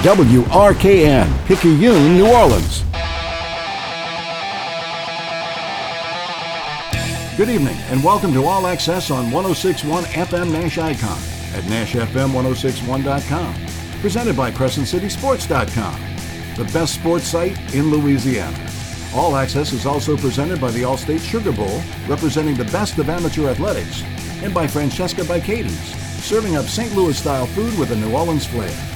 WRKN, Picayune, New Orleans. Good evening and welcome to All Access on 1061 FM Nash Icon at NashFM1061.com. Presented by CrescentCitySports.com, the best sports site in Louisiana. All Access is also presented by the Allstate Sugar Bowl, representing the best of amateur athletics, and by Francesca by Katie's, serving up St. Louis style food with a New Orleans flair.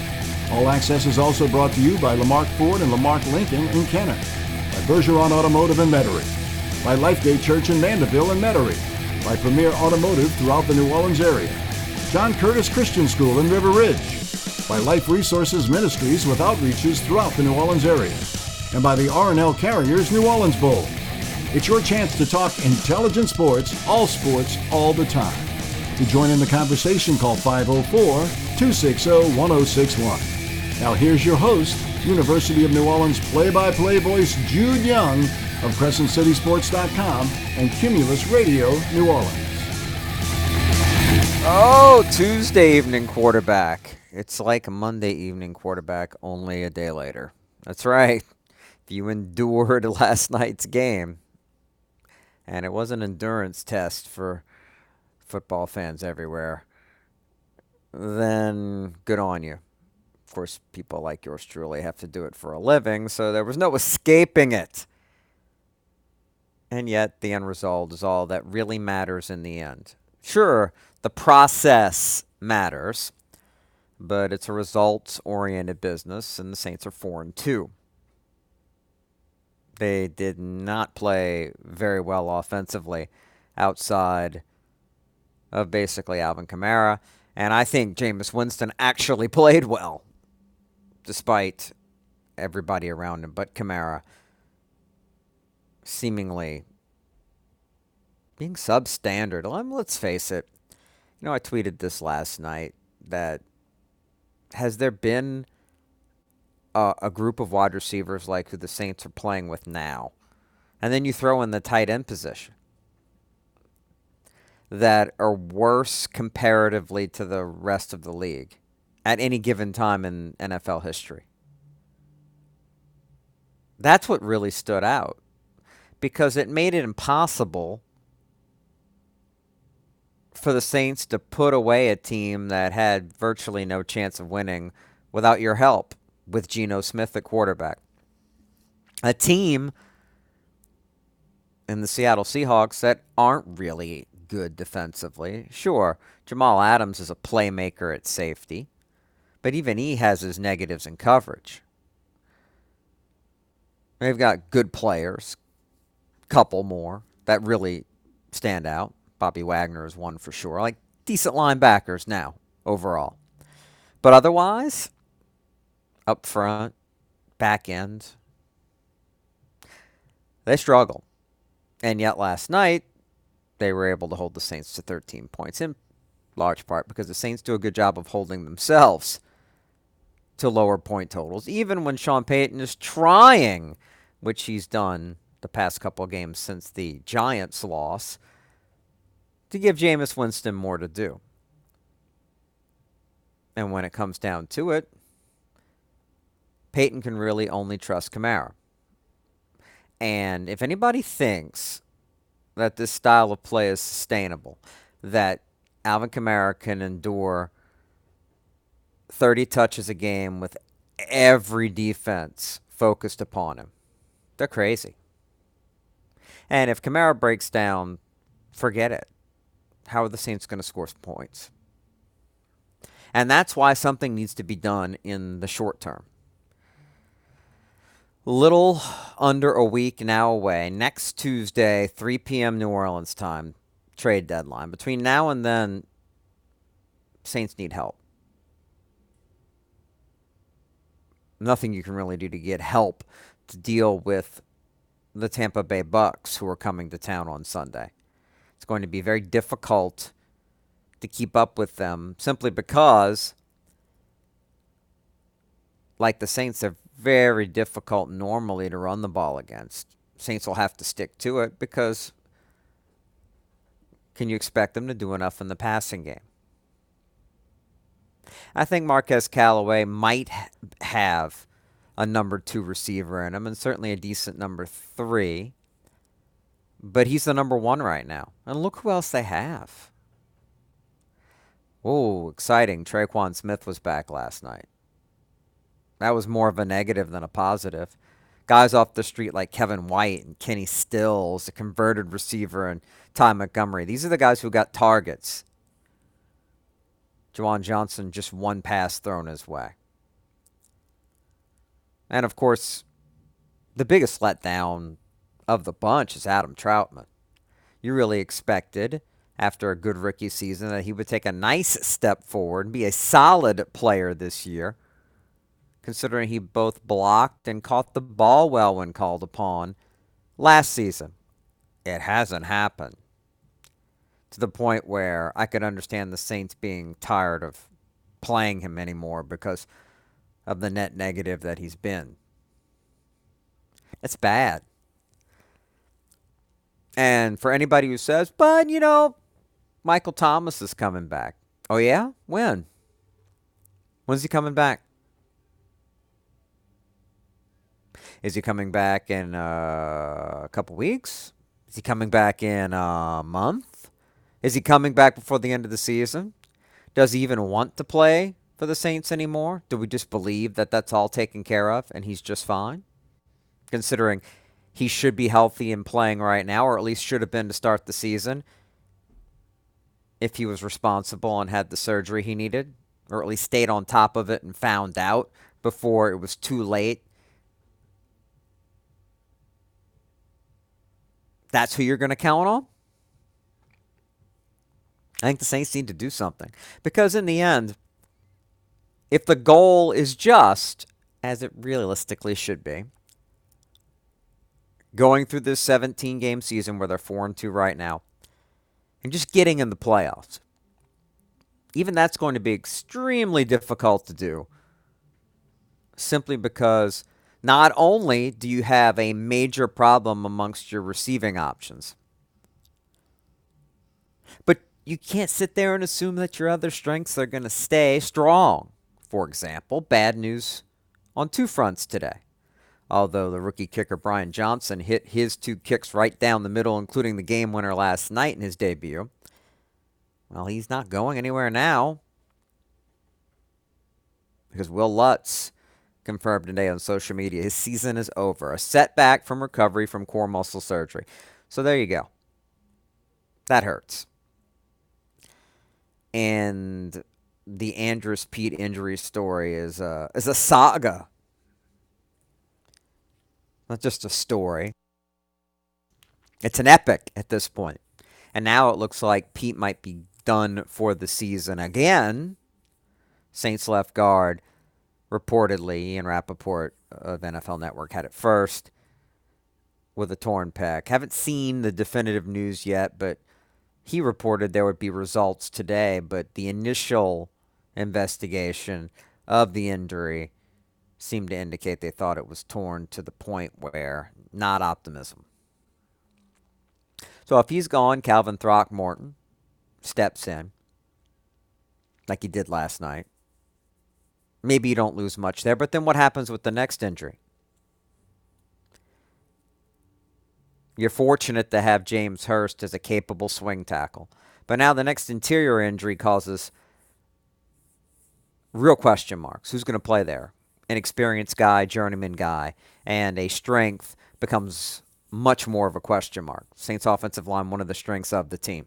All Access is also brought to you by Lamarque Ford and Lamarque Lincoln in Kenner, by Bergeron Automotive in Metairie, by Lifegate Church in Mandeville and Metairie, by Premier Automotive throughout the New Orleans area, John Curtis Christian School in River Ridge, by Life Resources Ministries with outreaches throughout the New Orleans area, and by the R&L Carriers New Orleans Bowl. It's your chance to talk intelligent sports, all sports, all the time. To join in the conversation, call 504 260 1061. Now, here's your host, University of New Orleans play by play voice Jude Young of CrescentCitySports.com and Cumulus Radio New Orleans. Oh, Tuesday evening quarterback. It's like Monday evening quarterback, only a day later. That's right. If you endured last night's game, and it was an endurance test for football fans everywhere, then good on you course, people like yours truly have to do it for a living, so there was no escaping it. And yet, the end result is all that really matters in the end. Sure, the process matters, but it's a results oriented business, and the Saints are 4 and 2. They did not play very well offensively outside of basically Alvin Kamara. And I think Jameis Winston actually played well despite everybody around him. But Kamara seemingly being substandard. Let's face it. You know, I tweeted this last night that has there been a, a, group of wide receivers like who the Saints are playing with now, and then you throw in the tight end position that are worse comparatively to the rest of the league at any given time in NFL history. That's what really stood out because it made it impossible for the Saints to put away a team that had virtually no chance of winning without your help with Geno Smith at quarterback. A team in the Seattle Seahawks that aren't really good defensively. Sure, Jamal Adams is a playmaker at safety. But even he has his negatives in coverage. They've got good players, couple more that really stand out. Bobby Wagner is one for sure. Like decent linebackers now overall. But otherwise, up front, back end, they struggle. And yet last night, they were able to hold the Saints to 13 points in large part because the Saints do a good job of holding themselves to lower point totals, even when Sean Payton is trying, which he's done the past couple games since the Giants loss, to give Jameis Winston more to do. And when it comes down to it, Payton can really only trust Kamara. And if anybody thinks that this style of play is sustainable, that Alvin Kamara can endure 30 touches a game with every defense focused upon him. They're crazy. And if Kamara breaks down, forget it. How are the Saints going to score points? And that's why something needs to be done in the short term. Little under a week now away. Next Tuesday, 3 p.m. New Orleans time, trade deadline. Between now and then, Saints need help. Nothing you can really do to get help to deal with the Tampa Bay Bucks who are coming to town on Sunday. It's going to be very difficult to keep up with them simply because like the Saints are very difficult normally to run the ball against. Saints will have to stick to it because can you expect them to do enough in the passing game? I think Marquez Callaway might have a number two receiver in him, and certainly a decent number three. But he's the number one right now. And look who else they have. Oh, exciting. Tre'Quan Smith was back last night. That was more of a negative than a positive. Guys off the street like Kevin White and Kenny Stills, a converted receiver, and Ty Montgomery. These are the guys who got targets. Juwan Johnson, just one pass thrown his way. And of course, the biggest letdown of the bunch is Adam Trautman. You really expected, after a good rookie season, that he would take a nice step forward and be a solid player this year, considering he both blocked and caught the ball well when called upon last season. It hasn't happened to the point where I could understand the Saints being tired of playing him anymore because of the net negative that he's been. It's bad. And for anybody who says, but you know, Michael Thomas is coming back. Oh, yeah? When? When's he coming back? Is he coming back in uh, a couple weeks? Is he coming back in a month? Is he coming back before the end of the season? Does he even want to play for the Saints anymore? Do we just believe that that's all taken care of and he's just fine? Considering he should be healthy and playing right now, or at least should have been to start the season if he was responsible and had the surgery he needed, or at least stayed on top of it and found out before it was too late. That's who you're going to count on? I think the Saints need to do something. Because in the end, if the goal is just, as it realistically should be, going through this 17 game season where they're 4 and 2 right now, and just getting in the playoffs, even that's going to be extremely difficult to do simply because not only do you have a major problem amongst your receiving options, you can't sit there and assume that your other strengths are going to stay strong. For example, bad news on two fronts today. Although the rookie kicker Brian Johnson hit his two kicks right down the middle, including the game winner last night in his debut. Well, he's not going anywhere now because Will Lutz confirmed today on social media his season is over. A setback from recovery from core muscle surgery. So there you go. That hurts. And the Andrus Peat injury story is a, is a saga. Not just a story. It's an epic at this point. And now it looks like Peat might be done for the season again. Saints left guard reportedly, Ian Rapoport of NFL Network had it first with a torn pec. Haven't seen the definitive news yet, but he reported there would be results today. But the initial investigation of the injury seemed to indicate they thought it was torn to the point where not optimism. So if he's gone, Calvin Throckmorton steps in like he did last night. Maybe you don't lose much there, but then what happens with the next injury? You're fortunate to have James Hurst as a capable swing tackle. But now the next interior injury causes real question marks. Who's going to play there? An experienced guy, journeyman guy, and a strength becomes much more of a question mark. Saints offensive line, one of the strengths of the team.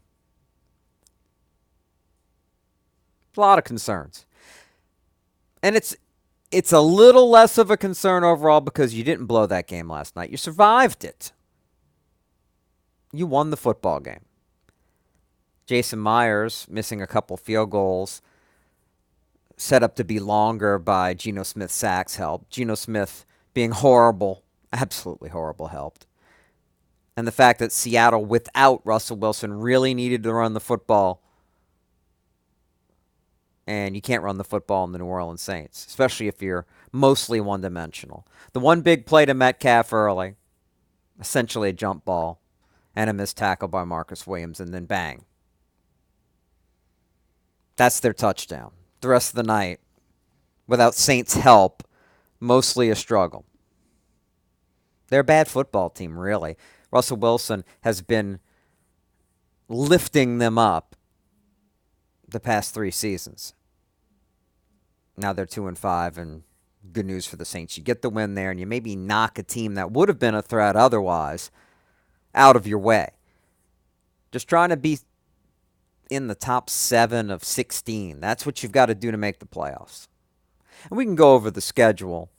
A lot of concerns. And it's it's a little less of a concern overall because you didn't blow that game last night. You survived it. You won the football game. Jason Myers missing a couple field goals set up to be longer by Geno Smith sacks helped. Geno Smith being horrible, absolutely horrible helped. And the fact that Seattle without Russell Wilson really needed to run the football. And you can't run the football in the New Orleans Saints, especially if you're mostly one dimensional. The one big play to Metcalf early, essentially a jump ball, and a missed tackle by Marcus Williams, and then bang. That's their touchdown. the rest of the night without Saints' help, mostly a struggle. They're a bad football team, really. Russell Wilson has been lifting them up the past three seasons. Now they're two and five, and good news for the Saints. You get the win there, and you maybe knock a team that would have been a threat otherwise out of your way. Just trying to be in the top seven of 16. That's what you've got to do to make the playoffs. And we can go over the schedule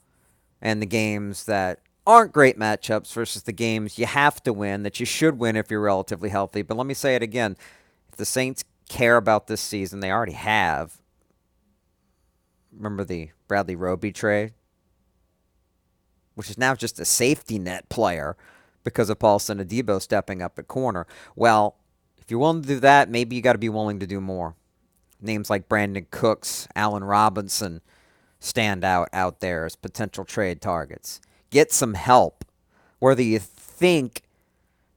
and the games that aren't great matchups versus the games you have to win that you should win if you're relatively healthy. But let me say it again. If the Saints care about this season, they already have. Remember the Bradley Roby trade? Which is now just a safety net player because of Paulson Adebo stepping up at corner. Well, if you're willing to do that, maybe you got to be willing to do more. Names like Brandin Cooks, Allen Robinson stand out out there as potential trade targets. Get some help. Whether you think,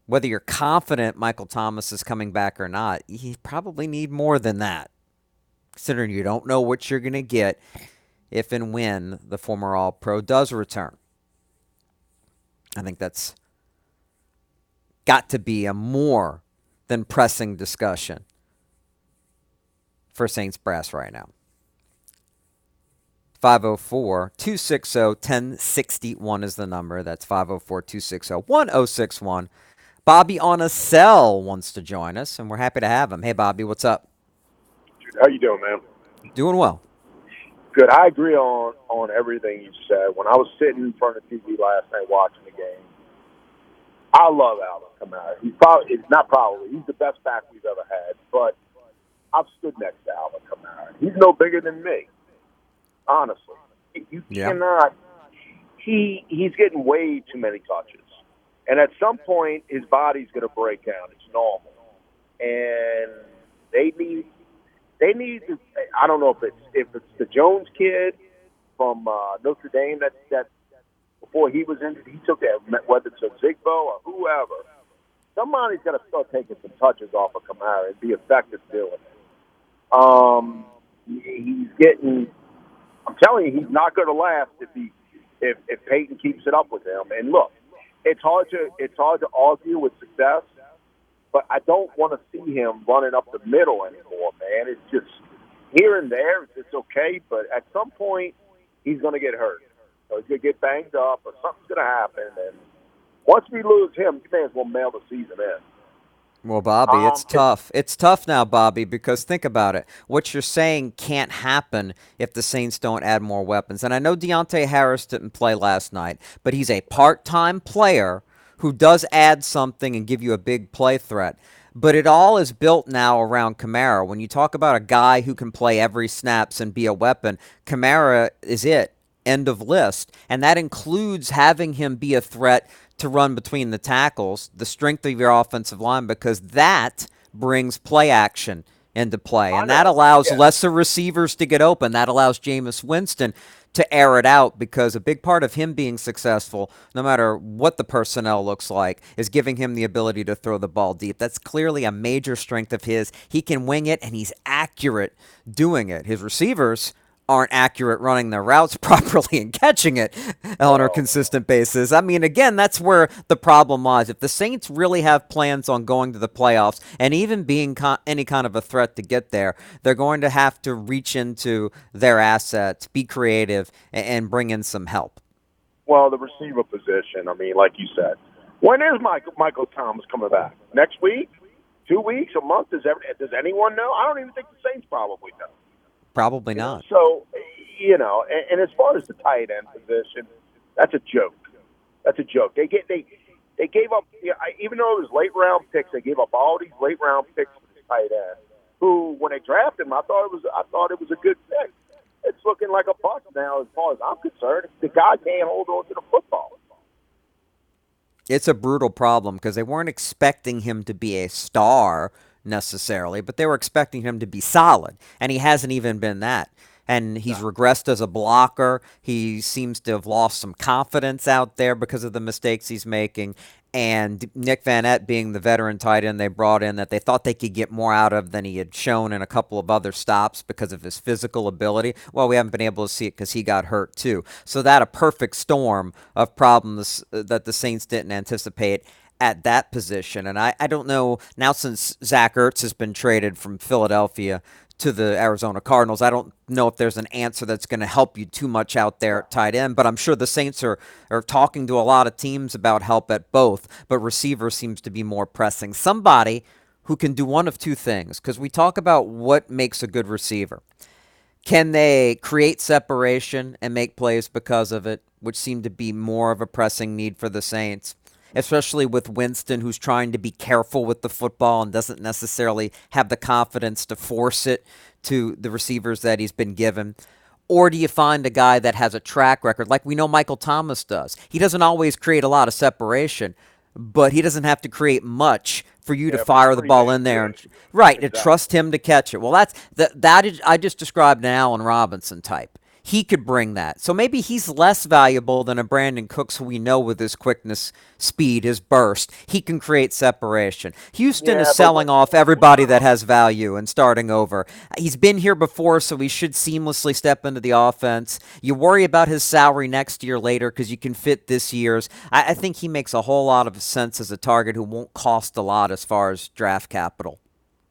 whether you're confident Michael Thomas is coming back or not, you probably need more than that. Considering you don't know what you're going to get if and when the former All Pro does return. I think that's got to be a more than pressing discussion for Saints Brass right now. 504 260 1061 is the number. That's 504 260 1061. Bobby on a cell wants to join us, and we're happy to have him. Hey, Bobby, what's up? How you doing, man? Doing well. Good. I agree on on everything you said. When I was sitting in front of TV last night watching the game, I love Alvin Kamara. He's probably he's not probably he's the best back we've ever had. But I've stood next to Alvin Kamara. He's no bigger than me. Honestly, you Yeah. cannot. He he's getting way too many touches, and at some point his body's going to break down. It's normal, and they need they need. To, I don't know if it's if it's the Jones kid from uh, Notre Dame that that before he was injured, he took that whether it's a Zigbo or whoever. Somebody's got to start taking some touches off of Kamara and be effective doing it. Um, he's getting. I'm telling you, he's not going to last if he if if Payton keeps it up with him. And look, it's hard to it's hard to argue with success, but I don't want to see him running up the middle anymore, man. It's just here and there, it's okay, but at some point, he's going to get hurt. So he's going to get banged up, or something's going to happen. And once we lose him, you may as well mail the season in. Well, Bobby, it's Um, tough. It's tough now, Bobby, because think about it. What you're saying can't happen if the Saints don't add more weapons. And I know Deonte Harris didn't play last night, but he's a part time player who does add something and give you a big play threat. But it all is built now around Kamara. When you talk about a guy who can play every snaps and be a weapon, Kamara is it. End of list. And that includes having him be a threat to run between the tackles, the strength of your offensive line, because that brings play action into play. And that allows Yeah. lesser receivers to get open. That allows Jameis Winston to air it out because a big part of him being successful, no matter what the personnel looks like, is giving him the ability to throw the ball deep. That's clearly a major strength of his. He can wing it and he's accurate doing it. His receivers aren't accurate running their routes properly and catching it on a consistent basis. I mean, again, that's where the problem lies. If the Saints really have plans on going to the playoffs and even being co- any kind of a threat to get there, they're going to have to reach into their assets, be creative, a- and bring in some help. Well, the receiver position, I mean, like you said, when is Michael Michael Thomas coming back? Next week? Two weeks? A month? Does every, does anyone know? I don't even think the Saints probably know. Probably not. So, you know, and, and as far as the tight end position, that's a joke. That's a joke. They get they they gave up. You know, I- even though it was late round picks, they gave up all these late round picks for this tight end. Who, when they drafted him, I thought it was I thought it was a good pick. It's looking like a bust now, as far as I'm concerned. The guy can't hold on to the football. it's a brutal problem because they weren't expecting him to be a star necessarily, but they were expecting him to be solid, and he hasn't even been that. and he's regressed as a blocker. He seems to have lost some confidence out there because of the mistakes he's making. And Nick Vannett being the veteran tight end they brought in that they thought they could get more out of than he had shown in a couple of other stops because of his physical ability. Well, we haven't been able to see it because he got hurt too. So that a perfect storm of problems uh, that the Saints didn't anticipate at that position. And I, I don't know now since Zach Ertz has been traded from Philadelphia to the Arizona Cardinals. I don't know if there's an answer that's going to help you too much out there at tight end, but I'm sure the Saints are, are talking to a lot of teams about help at both, but receiver seems to be more pressing. Somebody who can do one of two things, because we talk about what makes a good receiver. Can they create separation and make plays because of it, which seem to be more of a pressing need for the Saints? Especially with Winston, who's trying to be careful with the football and doesn't necessarily have the confidence to force it to the receivers that he's been given? Or do you find a guy that has a track record like we know Michael Thomas does? He doesn't always create a lot of separation, but he doesn't have to create much for you yeah, to fire the ball in there and right exactly. to trust him to catch it. Well, that's that that is I just described an Allen Robinson type he could bring that. So maybe he's less valuable than a Brandin Cooks who we know with his quickness, speed, his burst. He can create separation. Houston yeah, is selling off everybody that has value and starting over. He's been here before, so he should seamlessly step into the offense. You worry about his salary next year later because you can fit this year's. I, I think he makes a whole lot of sense as a target who won't cost a lot as far as draft capital.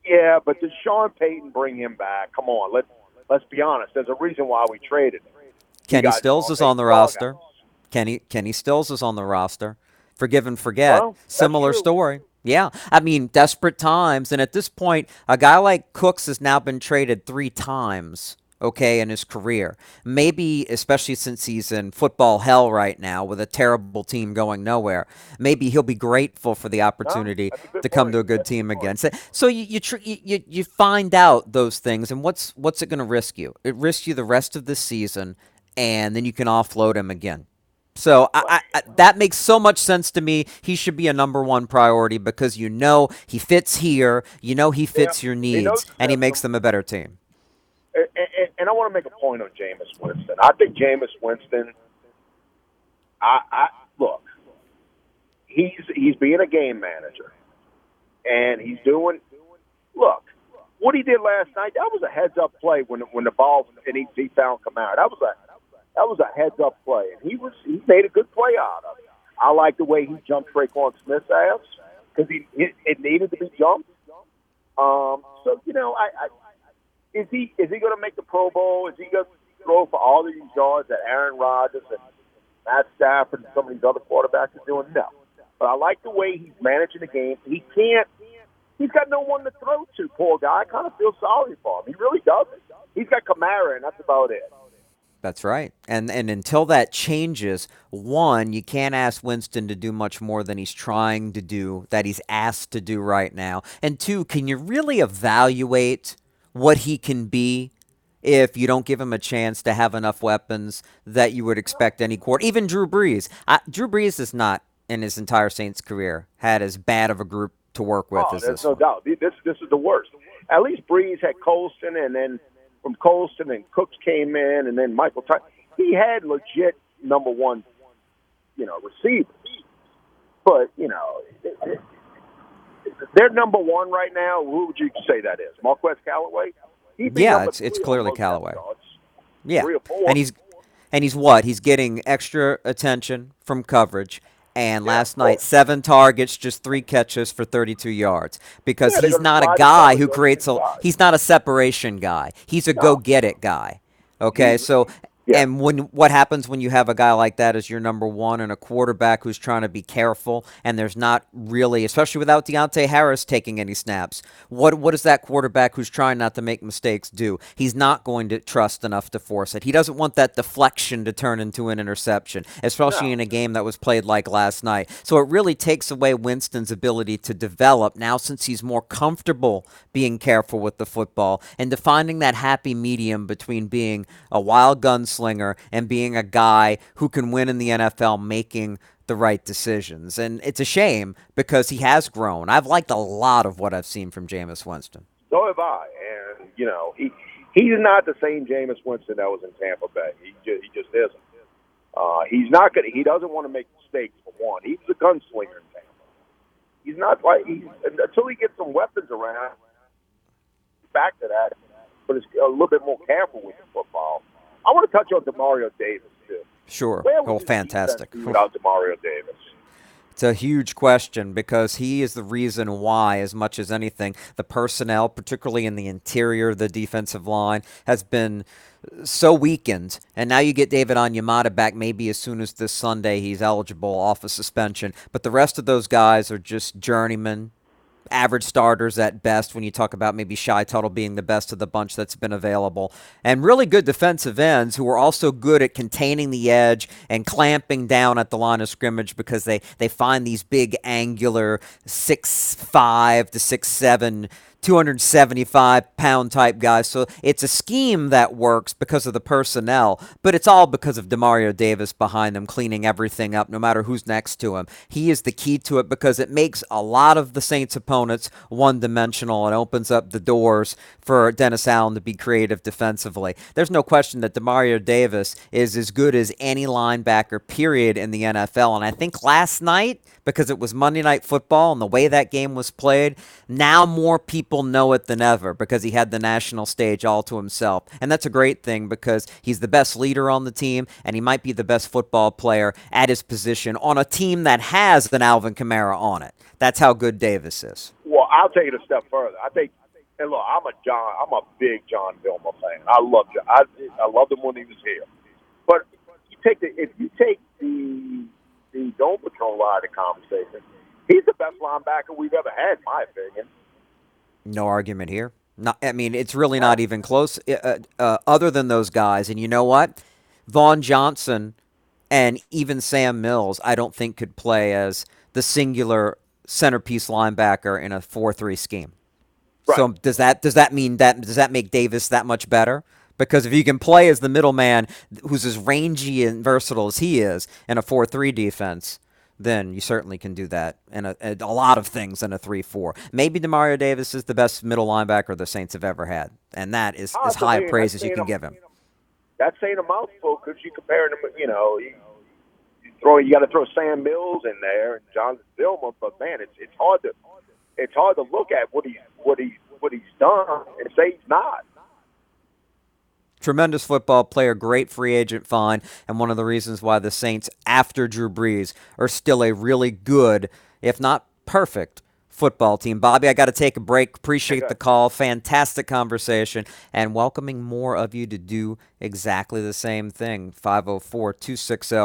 Yeah, but does Sean Payton bring him back? Come on, let's let's be honest. There's a reason why we traded. Kenny Stills is on the roster. Kenny Kenny Stills is on the roster. Forgive and forget. Well, Similar story. Yeah, I mean desperate times, and at this point, a guy like Cooks has now been traded three times okay, in his career. Maybe, especially since he's in football hell right now with a terrible team going nowhere, maybe he'll be grateful for the opportunity to come point. to a good that's team again. So, so you you, tr- you you find out those things, and what's what's it going to risk you? It risks you the rest of the season, and then you can offload him again. So I, I, that makes so much sense to me. He should be a number one priority because you know he fits here, you know he fits yeah, your needs, he and he makes them a better team and I want to make a point on Jameis Winston. I think Jameis Winston. I, I look. He's he's being a game manager, and he's doing. Look, what he did last night. That was a heads up play when when the ball and he, he found Kamara. That was a that was a heads up play, and he was he made a good play out of it. I like the way he jumped Tre'Quan Smith's ass because he it, it needed to be jumped. Um, so you know, I, I is he is he going to make the Pro Bowl? Is he going to throw for all these yards that Aaron Rodgers and Matt Stafford and some of these other quarterbacks are doing? No. But I like the way he's managing the game. He can't. He's got no one to throw to. Poor guy. I kind of feel sorry for him. He really doesn't. He's got Kamara, and that's about it. That's right. And and until that changes, one, you can't ask Winston to do much more than he's trying to do, that he's asked to do right now. And two, can you really evaluate what he can be if you don't give him a chance to have enough weapons that you would expect any quarter. Even Drew Brees. I, Drew Brees has not, in his entire Saints career, had as bad of a group to work with oh, as this no one. doubt. This this is the worst. At least Brees had Colston, and then from Colston and Cooks came in, and then Michael. Ty- he had legit number one, you know, receivers. But you know, they're number one right now. Who would you say that is? Marquez Callaway? Yeah, it's it's clearly Callaway. Yeah, and he's and he's what? He's getting extra attention from coverage. And yeah, last night, seven targets, just three catches for 32 yards. Because yeah, he's not a guy who creates a. He's not a separation guy. He's a no. go get it guy. Okay, so yeah. And when what happens when you have a guy like that as your number one and a quarterback who's trying to be careful and there's not really, especially without Deonte Harris taking any snaps, what what does that quarterback who's trying not to make mistakes do? He's not going to trust enough to force it. He doesn't want that deflection to turn into an interception, especially no. in a game that was played like last night. So it really takes away Winston's ability to develop now since he's more comfortable being careful with the football and defining that happy medium between being a wild gunslinger gunslinger and being a guy who can win in the NFL making the right decisions. And it's a shame because he has grown. I've liked a lot of what I've seen from Jameis Winston. So have I. And, you know, he, he He's not the same Jameis Winston that was in Tampa Bay. He just, he just isn't. Uh, he's not going. He doesn't want to make mistakes. For one, he's a gunslinger in Tampa. He's not like he's until he gets some weapons around. Back to that, but it's a little bit more careful with the football. I want to touch on Demario Davis too. Sure. Oh, fantastic. Without Demario Davis. It's a huge question because he is the reason why, as much as anything, the personnel, particularly in the interior of the defensive line, has been so weakened. And now you get David Onyemata back maybe as soon as this Sunday he's eligible off of suspension. But the rest of those guys are just journeymen, average starters at best when you talk about maybe Shy Tuttle being the best of the bunch that's been available. And really good defensive ends who are also good at containing the edge and clamping down at the line of scrimmage because they, they find these big angular six five to six seven 275 pound type guys. So it's a scheme that works because of the personnel, but it's all because of Demario Davis behind them cleaning everything up, no matter who's next to him. He is the key to it because it makes a lot of the Saints' opponents one dimensional and opens up the doors for Dennis Allen to be creative defensively. There's no question that Demario Davis is as good as any linebacker, period, in the NFL. And I think last night, because it was Monday Night Football and the way that game was played, now more people know it than ever because he had the national stage all to himself. And that's a great thing because he's the best leader on the team and he might be the best football player at his position on a team that has an Alvin Kamara on it. That's how good Davis is. Well, I'll take it a step further. I think, and look, I'm a John, I'm a big John Vilma fan. I love, John. I, I loved him when he was here. But you take the, if you take the the Dome Patrol out of the conversation, he's the best linebacker we've ever had, in my opinion. No argument here. Not, I mean, it's really not even close. Uh, uh, other than those guys, and you know what, Vaughn Johnson and even Sam Mills, I don't think could play as the singular centerpiece linebacker in a four-three scheme. Right. So does that does that mean that does that make Davis that much better? Because if you can play as the middleman who's as rangy and versatile as he is in a 4 3 defense, then you certainly can do that in a, a lot of things in a 3 4. Maybe Demario Davis is the best middle linebacker the Saints have ever had. And that is as high a praise as you can give him. That's saying a mouthful because you comparing him, you know, you, you throw you got to throw Sam Mills in there and John Vilma, but man, it's it's hard to it's hard to look at what he's what he what he's done and say he's not. Tremendous football player, great free agent find, and one of the reasons why the Saints, after Drew Brees, are still a really good, if not perfect, football team. Bobby, I got to take a break. Appreciate the call. Fantastic conversation, and welcoming more of you to do exactly the same thing. 504 260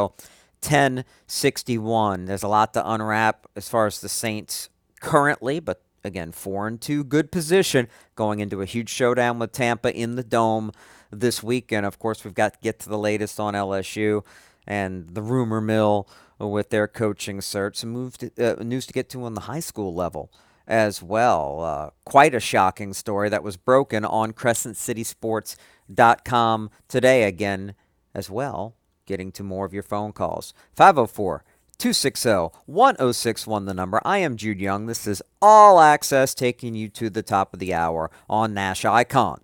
1061. There's a lot to unwrap as far as the Saints currently, but again, four and two, good position going into a huge showdown with Tampa in the dome this weekend. Of course, we've got to get to the latest on LSU and the rumor mill with their coaching search. Some move to, uh, news to get to on the high school level as well. Uh, quite a shocking story that was broken on CrescentCitySports.com today again as well. Getting to more of your phone calls. 504 260 1061, the number. I am Jude Young. This is All Access taking you to the top of the hour on Nash Icon.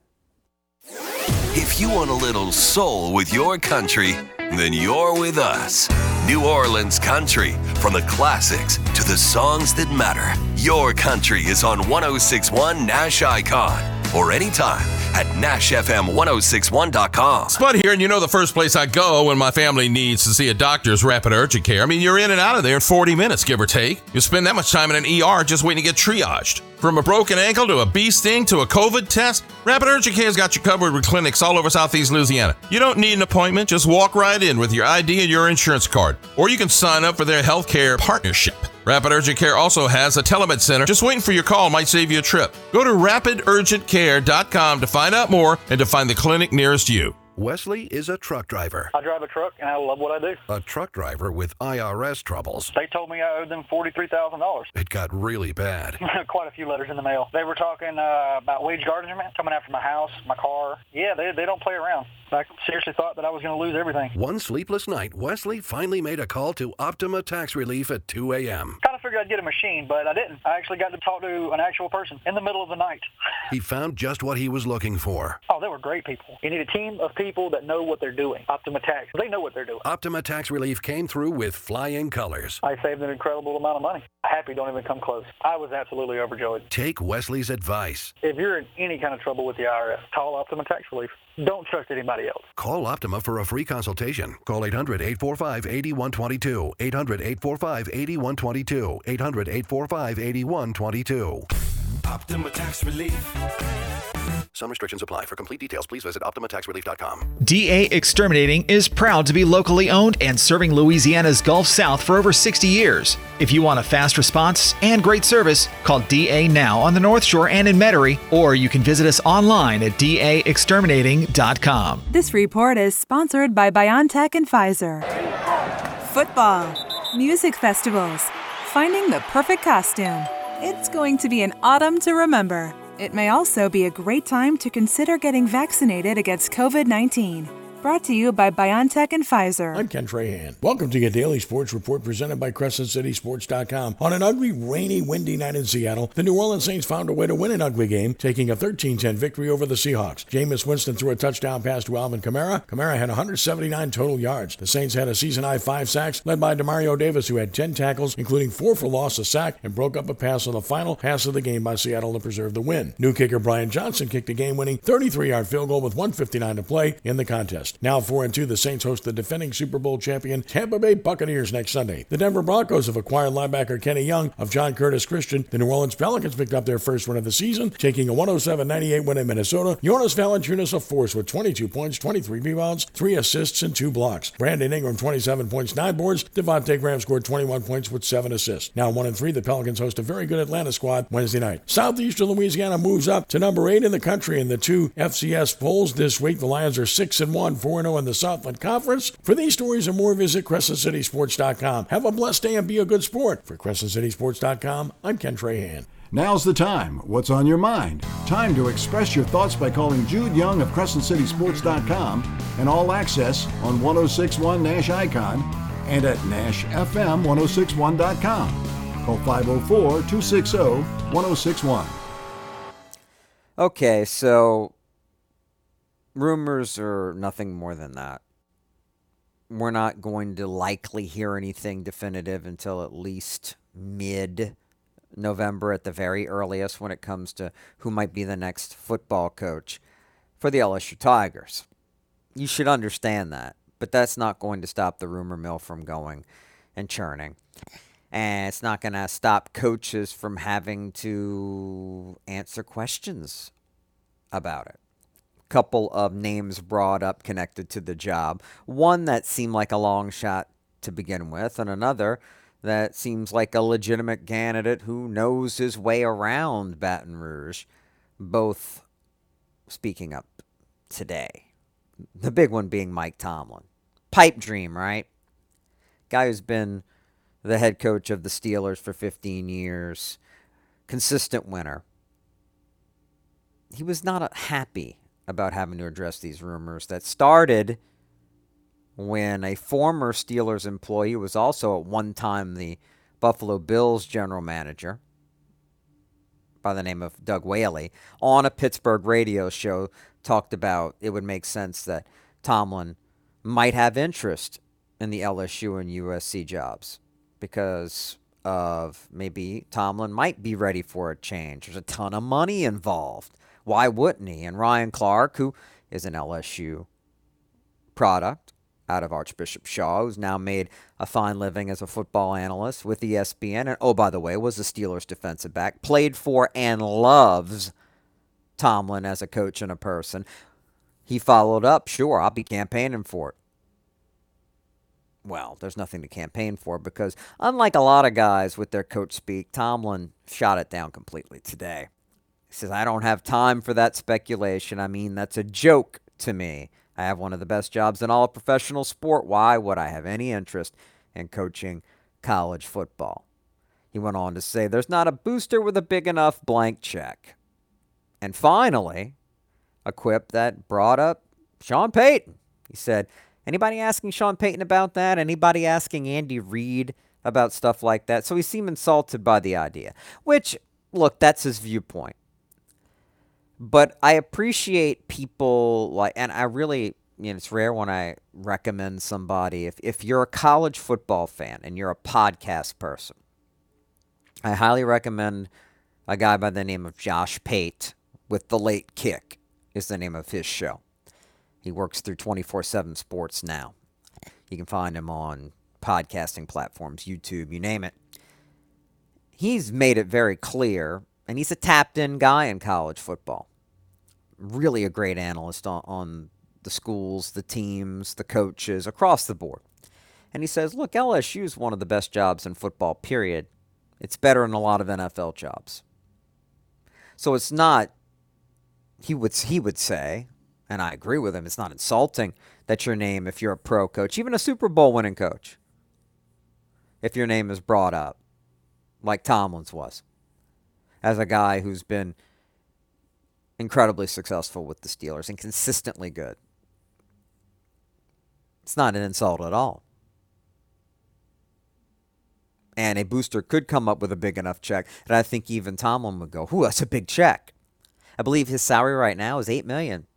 If you want a little soul with your country, then you're with us. New Orleans Country, from the classics to the songs that matter. Your country is on 1061 Nash Icon or anytime at NashFM1061.com. Spud here, and you know the first place I go when my family needs to see a doctor is Rapid Urgent Care. I mean, you're in and out of there in 40 minutes, give or take. You spend that much time in an ER just waiting to get triaged. From a broken ankle to a bee sting to a COVID test, Rapid Urgent Care's got you covered with clinics all over Southeast Louisiana. You don't need an appointment, just walk right in with your ID and your insurance card. Or you can sign up for their healthcare partnership. Rapid Urgent Care also has a telemed center. Just waiting for your call might save you a trip. Go to rapidurgentcare.com to find out more and to find the clinic nearest you. Wesley is a truck driver. I drive a truck and I love what I do. A truck driver with IRS troubles. They told me I owed them $43,000. It got really bad. Quite a few letters in the mail. They were talking uh, about wage garnishment coming after my house, my car. Yeah, they, they don't play around. I seriously thought that I was going to lose everything. One sleepless night, Wesley finally made a call to Optima Tax Relief at 2 a.m. Figured I'd get a machine, but I didn't. I actually got to talk to an actual person in the middle of the night. He found just what he was looking for. Oh, they were great people. You need a team of people that know what they're doing. Optima Tax, they know what they're doing. Optima Tax Relief came through with flying colors. I saved an incredible amount of money. Happy don't even come close. I was absolutely overjoyed. Take Wesley's advice. If you're in any kind of trouble with the IRS, call Optima Tax Relief. Don't trust anybody else. Call Optima for a free consultation. Call 800 845 8122. 800 845 8122. 800 845 8122. Optima Tax Relief. Some restrictions apply. For complete details, please visit OptimaTaxRelief.com. DA Exterminating is proud to be locally owned and serving Louisiana's Gulf South for over 60 years. If you want a fast response and great service, call DA now on the North Shore and in Metairie, or you can visit us online at daexterminating.com. This report is sponsored by BioNTech and Pfizer. Football, music festivals, finding the perfect costume. It's going to be an autumn to remember. It may also be a great time to consider getting vaccinated against COVID 19. Brought to you by BioNTech and Pfizer. I'm Ken Trahan. Welcome to your daily sports report presented by CrescentCitySports.com. On an ugly, rainy, windy night in Seattle, the New Orleans Saints found a way to win an ugly game, taking a 13-10 victory over the Seahawks. Jameis Winston threw a touchdown pass to Alvin Kamara. Kamara had 179 total yards. The Saints had a season-high five sacks, led by Demario Davis, who had 10 tackles, including four for loss, a sack, and broke up a pass on the final pass of the game by Seattle to preserve the win. New kicker Brian Johnson kicked a game-winning 33-yard field goal with 159 to play in the contest. Now 4 and 2, the Saints host the defending Super Bowl champion Tampa Bay Buccaneers next Sunday. The Denver Broncos have acquired linebacker Kenny Young of John Curtis Christian. The New Orleans Pelicans picked up their first win of the season, taking a 107-98 win in Minnesota. Jonas Valanciunas a force with 22 points, 23 rebounds, 3 assists, and 2 blocks. Brandon Ingram 27 points, 9 boards. Devonte' Graham scored 21 points with 7 assists. Now 1 and 3, the Pelicans host a very good Atlanta squad Wednesday night. Southeastern Louisiana moves up to number 8 in the country in the two FCS polls this week. The Lions are 6 and 1, 4 0 in the Southland Conference. For these stories and more, visit CrescentCitySports.com. Have a blessed day and be a good sport. For CrescentCitySports.com, I'm Ken Trahan. Now's the time. What's on your mind? Time to express your thoughts by calling Jude Young of CrescentCitySports.com and All Access on 1061 Nash Icon and at NashFM1061.com. Call 504 260 1061. Okay, so rumors are nothing more than that. We're not going to likely hear anything definitive until at least mid November at the very earliest when it comes to who might be the next football coach for the LSU Tigers. You should understand that, but that's not going to stop the rumor mill from going and churning. And it's not going to stop coaches from having to answer questions about it. Couple of names brought up connected to the job. One that seemed like a long shot to begin with, and another that seems like a legitimate candidate who knows his way around Baton Rouge. Both speaking up today. The big one being Mike Tomlin. Pipe dream, right? Guy who's been the head coach of the Steelers for 15 years, consistent winner. He was not happy about having to address these rumors that started when a former Steelers employee was also at one time the Buffalo Bills general manager by the name of Doug Whaley on a Pittsburgh radio show talked about it would make sense that Tomlin might have interest in the LSU and USC jobs because of maybe Tomlin might be ready for a change. There's a ton of money involved. Why wouldn't he? And Ryan Clark, who is an LSU product out of Archbishop Shaw, who's now made a fine living as a football analyst with ESPN, and oh, by the way, was the Steelers defensive back, played for and loves Tomlin as a coach and a person. He followed up, sure, I'll be campaigning for it. Well, there's nothing to campaign for because, unlike a lot of guys with their coach speak, Tomlin shot it down completely today. He says, I don't have time for that speculation. I mean, that's a joke to me. I have one of the best jobs in all of professional sport. Why would I have any interest in coaching college football? He went on to say, There's not a booster with a big enough blank check. And finally, a quip that brought up Sean Payton. He said, Anybody asking Sean Payton about that? Anybody asking Andy Reid about stuff like that. So he seemed insulted by the idea, which, look, that's his viewpoint. But I appreciate people like, and I really, you know, it's rare when I recommend somebody. If, if you're a college football fan and you're a podcast person, I highly recommend a guy by the name of Josh Pate with The Late Kick, is the name of his show. He works through 24 7 sports now. You can find him on podcasting platforms, YouTube, you name it. He's made it very clear, and he's a tapped in guy in college football. Really a great analyst on, on the schools, the teams, the coaches, across the board. And he says, look, LSU is one of the best jobs in football, period. It's better than a lot of NFL jobs. So it's not, he would, he would say, and I agree with him, it's not insulting that your name, if you're a pro coach, even a Super Bowl winning coach, if your name is brought up, like Tomlin's was, as a guy who's been incredibly successful with the Steelers and consistently good. It's not an insult at all. And a booster could come up with a big enough check that I think even Tomlin would go, "Ooh, that's a big check." I believe his salary right now is eight million.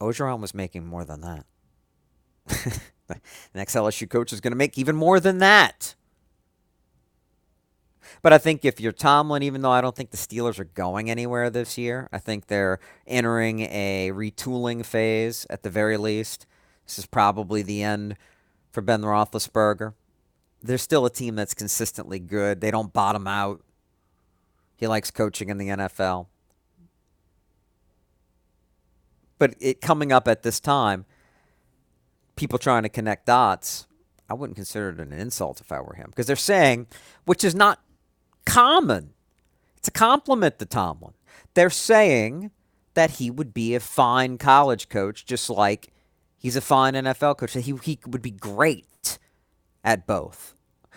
Orgeron was making more than that. next LSU coach is going to make even more than that. But I think if you're Tomlin, even though I don't think the Steelers are going anywhere this year, I think they're entering a retooling phase at the very least. This is probably the end for Ben Roethlisberger. They're still a team that's consistently good. They don't bottom out. He likes coaching in the NFL. But it coming up at this time, people trying to connect dots, I wouldn't consider it an insult if I were him. Because they're saying, which is not common, it's a compliment to Tomlin. They're saying that he would be a fine college coach, just like he's a fine NFL coach. That he, he would be great at both.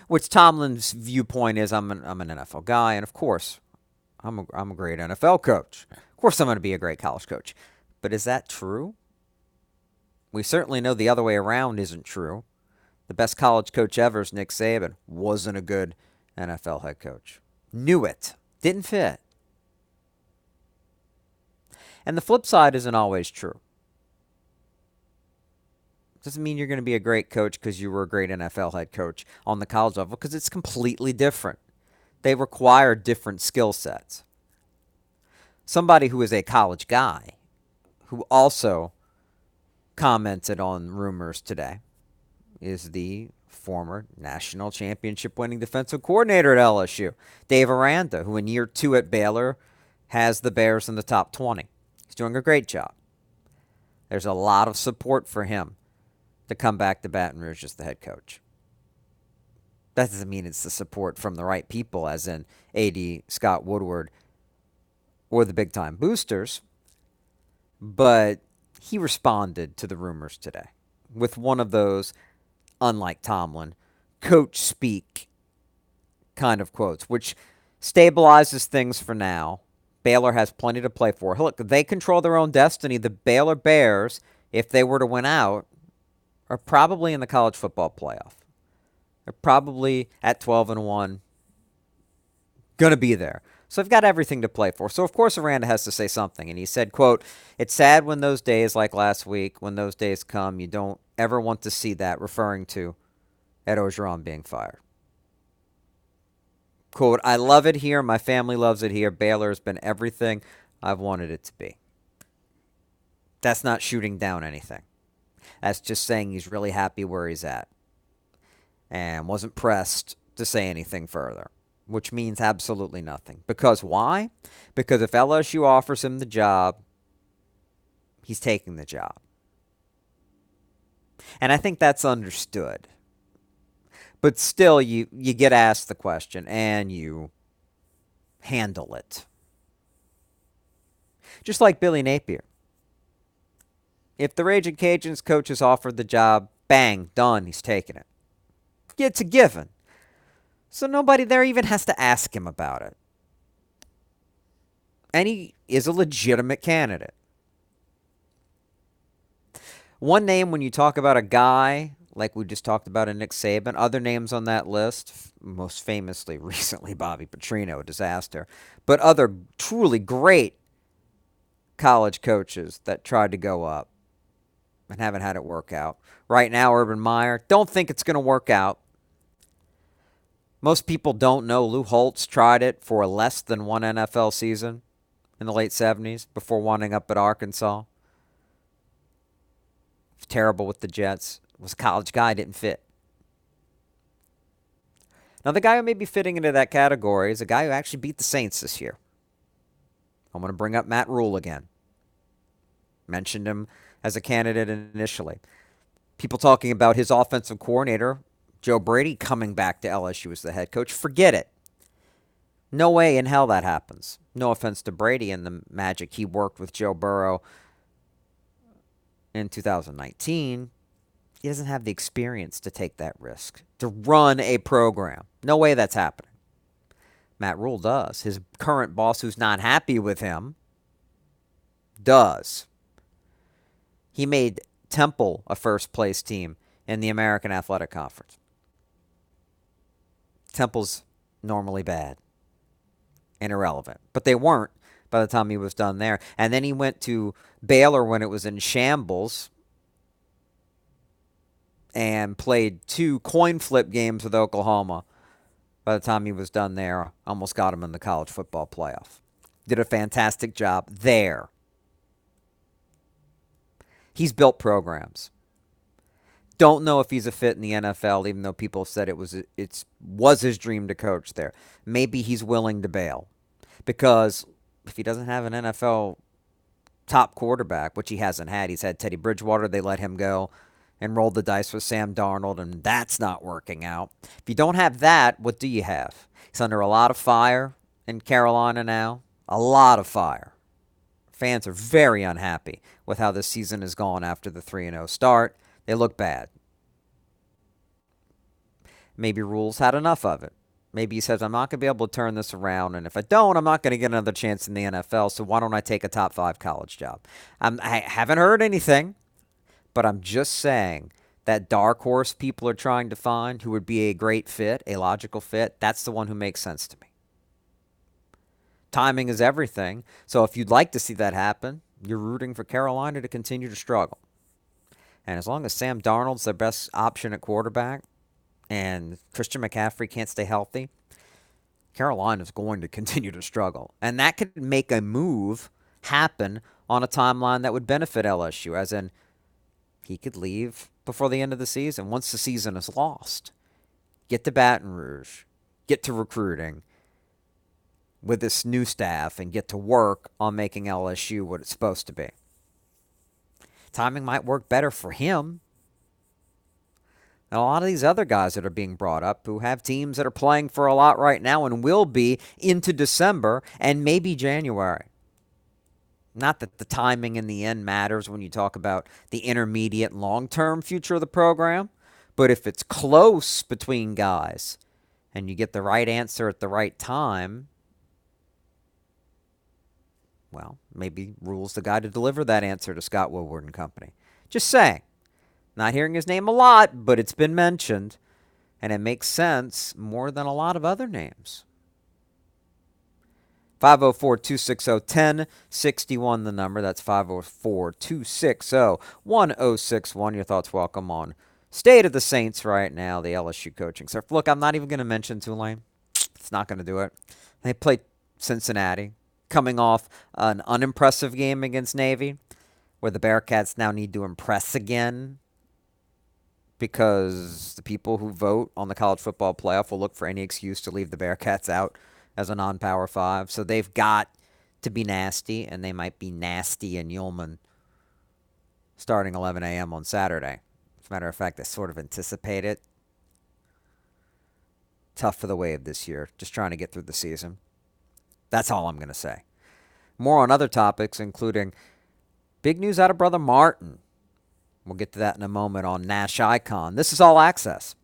Which Tomlin's viewpoint is I'm an, I'm an NFL guy, and of course, I'm a, I'm a great NFL coach. Of course, I'm going to be a great college coach. But is that true? We certainly know the other way around isn't true. The best college coach ever is Nick Saban. Wasn't a good NFL head coach. Knew it. Didn't fit. And the flip side isn't always true. Doesn't mean you're going to be a great coach because you were a great NFL head coach on the college level because it's completely different. They require different skill sets. Somebody who is a college guy, who also commented on rumors today is the former national championship winning defensive coordinator at LSU, Dave Aranda, who in year two at Baylor has the Bears in the top 20. He's doing a great job. There's a lot of support for him to come back to Baton Rouge as the head coach. That doesn't mean it's the support from the right people, as in AD Scott Woodward or the big time boosters, but he responded to the rumors today with one of those, unlike Tomlin, coach speak kind of quotes, which stabilizes things for now. Baylor has plenty to play for. Look, they control their own destiny. The Baylor Bears, if they were to win out, are probably in the college football playoff. They're probably at 12 and 1. Going to be there. So I've got everything to play for. So of course Aranda has to say something, and he said, "quote It's sad when those days, like last week, when those days come, you don't ever want to see that." Referring to Ed Orgeron being fired. Quote: I love it here. My family loves it here. Baylor has been everything I've wanted it to be. That's not shooting down anything. That's just saying he's really happy where he's at, and wasn't pressed to say anything further which means absolutely nothing. Because why? Because if LSU offers him the job, he's taking the job. And I think that's understood. But still you you get asked the question and you handle it. Just like Billy Napier. If the Raging Cajuns coach is offered the job, bang, done, he's taking it. It's a given. So nobody there even has to ask him about it. And he is a legitimate candidate. One name when you talk about a guy like we just talked about in Nick Saban. Other names on that list, most famously recently Bobby Petrino, a disaster, but other truly great college coaches that tried to go up and haven't had it work out. Right now, Urban Meyer, don't think it's going to work out. Most people don't know Lou Holtz tried it for less than one NFL season in the late 70s before winding up at Arkansas. Terrible with the Jets. Was a college guy, didn't fit. Now, the guy who may be fitting into that category is a guy who actually beat the Saints this year. I'm going to bring up Matt Rhule again. Mentioned him as a candidate initially. People talking about his offensive coordinator, Joe Brady, coming back to LSU as the head coach. Forget it. No way in hell that happens. No offense to Brady and the magic he worked with Joe Burrow in 2019. He doesn't have the experience to take that risk, to run a program. No way that's happening. Matt Rhule does. His current boss, who's not happy with him, does. He made Temple a first place team in the American Athletic Conference. Temple's normally bad and irrelevant, but they weren't by the time he was done there. And then he went to Baylor when it was in shambles and played two coin flip games with Oklahoma. By the time he was done there, almost got him in the college football playoff. Did a fantastic job there. He's built programs. Don't know if he's a fit in the NFL, even though people said it was it's was his dream to coach there. Maybe he's willing to bail because if he doesn't have an NFL top quarterback, which he hasn't had, he's had Teddy Bridgewater. They let him go and rolled the dice with Sam Darnold, and that's not working out. If you don't have that, what do you have? He's under a lot of fire in Carolina now. A lot of fire. Fans are very unhappy with how this season has gone after the 3 0 start. They look bad. Maybe Rhule's had enough of it. Maybe he says, I'm not going to be able to turn this around. And if I don't, I'm not going to get another chance in the NFL. So why don't I take a top five college job? I'm, I haven't heard anything, but I'm just saying that dark horse people are trying to find who would be a great fit, a logical fit, that's the one who makes sense to me. Timing is everything. So if you'd like to see that happen, you're rooting for Carolina to continue to struggle. And as long as Sam Darnold's their best option at quarterback and Christian McCaffrey can't stay healthy, Carolina is going to continue to struggle. And that could make a move happen on a timeline that would benefit LSU, as in he could leave before the end of the season once the season is lost. Get to Baton Rouge, get to recruiting with this new staff, and get to work on making LSU what it's supposed to be. Timing might work better for him. And a lot of these other guys that are being brought up who have teams that are playing for a lot right now and will be into December and maybe January. Not that the timing in the end matters when you talk about the intermediate long term future of the program, but if it's close between guys and you get the right answer at the right time, well, maybe Rhule's the guy to deliver that answer to Scott Woodward and company. Just saying. Not hearing his name a lot, but it's been mentioned, and it makes sense more than a lot of other names. 504 260 1061, the number. That's 504 260 1061. Your thoughts welcome on state of the Saints right now, the LSU coaching staff. Look, I'm not even going to mention Tulane. It's not going to do it. They played Cincinnati, coming off an unimpressive game against Navy, where the Bearcats now need to impress again because the people who vote on the college football playoff will look for any excuse to leave the Bearcats out as a non power five. So they've got to be nasty, and they might be nasty in Yulman starting 11 a.m. on Saturday. As a matter of fact, I sort of anticipate it. Tough for the wave this year, just trying to get through the season. That's all I'm going to say. More on other topics, including big news out of Brother Martin. We'll get to that in a moment on Nash Icon. This is All Access.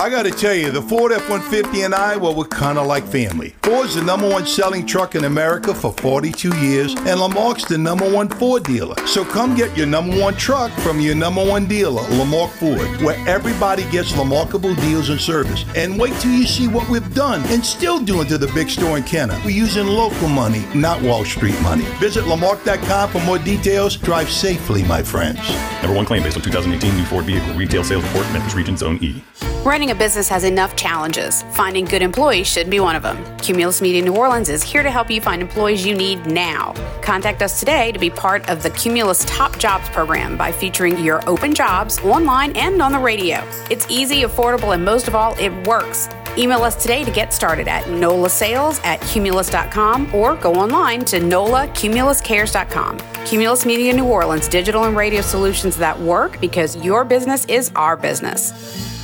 I gotta tell you, the Ford F-150 and I, well, we're kinda like family. Ford's the number one selling truck in America for 42 years, and Lamarque's the number one Ford dealer. So come get your number one truck from your number one dealer, Lamarque Ford, where everybody gets remarkable deals and service. And wait till you see what we've done and still doing to the big store in Kenner. We're using local money, not Wall Street money. Visit Lamarque.com for more details. Drive safely, my friends. Number one claim based on 2018 new Ford vehicle retail sales report, Memphis Region Zone E. Running a business has enough challenges. Finding good employees should be one of them. Cumulus Media New Orleans is here to help you find employees you need now. Contact us today to be part of the Cumulus Top Jobs program by featuring your open jobs online and on the radio. It's easy, affordable, and most of all, it works. Email us today to get started at nolasales at cumulus.com or go online to nolacumuluscares.com. Cumulus Media New Orleans, digital and radio solutions that work because your business is our business.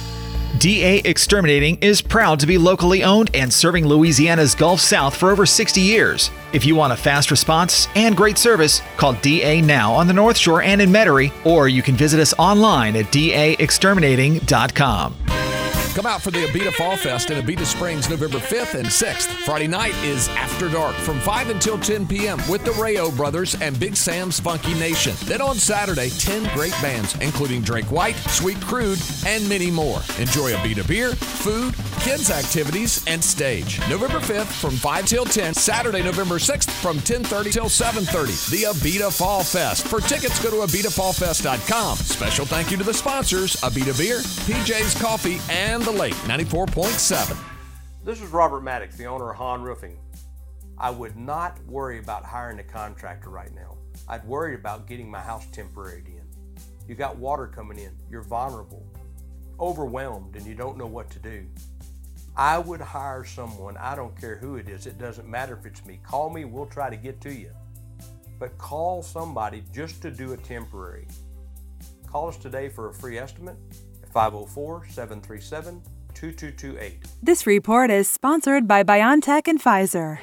DA Exterminating is proud to be locally owned and serving Louisiana's Gulf South for over 60 years. If you want a fast response and great service, call DA now on the North Shore and in Metairie, or you can visit us online at daexterminating.com. Come out for the Abita Fall Fest in Abita Springs November 5th and 6th. Friday night is After Dark from 5 until 10 p.m. with the Rayo Brothers and Big Sam's Funky Nation. Then on Saturday, 10 great bands, including Drake White, Sweet Crude, and many more. Enjoy Abita beer, food, kids' activities, and stage. November 5th from 5 till 10. Saturday, November 6th from 10.30 till 7.30. The Abita Fall Fest. For tickets, go to AbitaFallFest.com. Special thank you to the sponsors, Abita Beer, PJ's Coffee, and the Lake 94.7. This is Robert Maddox, the owner of Han Roofing. I would not worry about hiring a contractor right now. I'd worry about getting my house temporaried in. You got water coming in, you're vulnerable, overwhelmed, and you don't know what to do. I would hire someone, I don't care who it is, it doesn't matter if it's me. Call me, we'll try to get to you. But call somebody just to do a temporary. Call us today for a free estimate 504 737 2228. This report is sponsored by BioNTech and Pfizer.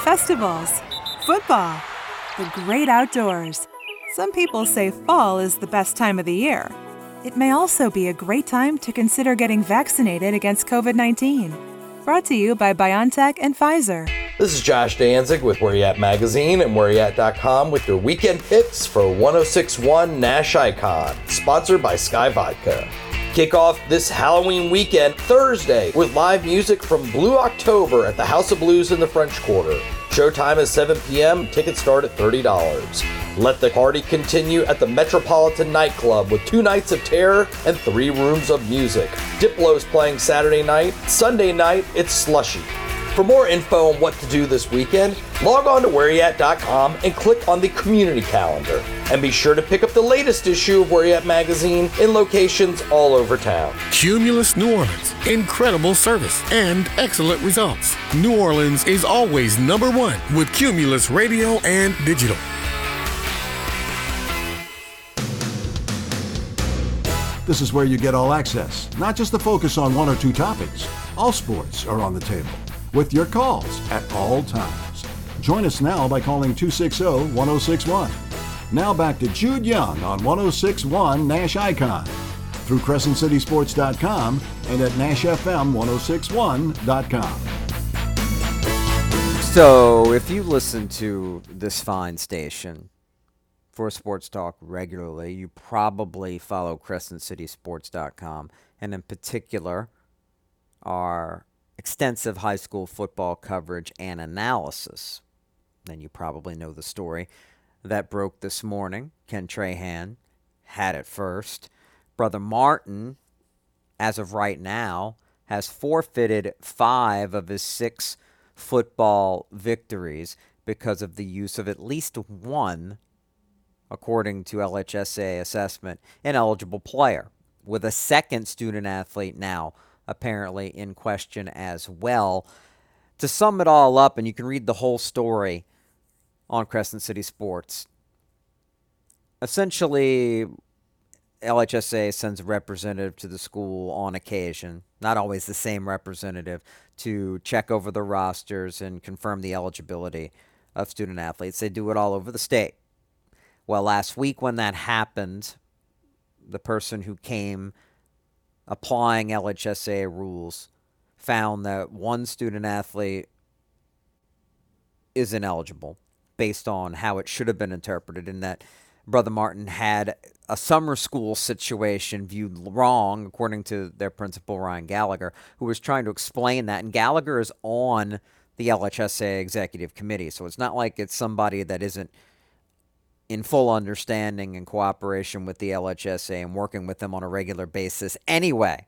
Festivals, football, the great outdoors. Some people say fall is the best time of the year. It may also be a great time to consider getting vaccinated against COVID 19. Brought to you by BioNTech and Pfizer. This is Josh Danzig with Where You At Magazine and WhereYouAt.com with your weekend picks for 1061 Nash Icon, sponsored by SKYY Vodka. Kick off this Halloween weekend Thursday with live music from Blue October at the House of Blues in the French Quarter. Showtime is 7 p.m. Tickets start at $30. Let the party continue at the Metropolitan Nightclub with two nights of terror and three rooms of music. Diplo's playing Saturday night. Sunday night, it's Slushy. For more info on what to do this weekend, log on to whereyat.com and click on the community calendar. And be sure to pick up the latest issue of Where You At magazine in locations all over town. Cumulus New Orleans. Incredible service and excellent results. New Orleans is always number one with Cumulus Radio and Digital. This is where you get all access, not just the focus on one or two topics. All sports are on the table with your calls at all times. Join us now by calling 260 1061. Now back to Jude Young on 1061 Nash Icon through CrescentCitySports.com and at NashFM1061.com. So, if you listen to this fine station for sports talk regularly, you probably follow CrescentCitySports.com, and in particular, our extensive high school football coverage and analysis. Then you probably know the story that broke this morning. Ken Trahan had it first. Brother Martin, as of right now, has forfeited five of his six football victories because of the use of at least one, according to LHSA assessment, ineligible player, with a second student athlete now apparently in question as well. To sum it all up, and you can read the whole story on Crescent City Sports. Essentially, LHSA sends a representative to the school on occasion, not always the same representative, to check over the rosters and confirm the eligibility of student athletes. They do it all over the state. Well, last week when that happened, the person who came applying LHSA rules, found that one student athlete is ineligible based on how it should have been interpreted, and that Brother Martin had a summer school situation viewed wrong, according to their principal, Ryan Gallagher, who was trying to explain that. And Gallagher is on the LHSA executive committee, so it's not like it's somebody that isn't in full understanding and cooperation with the LHSA and working with them on a regular basis anyway.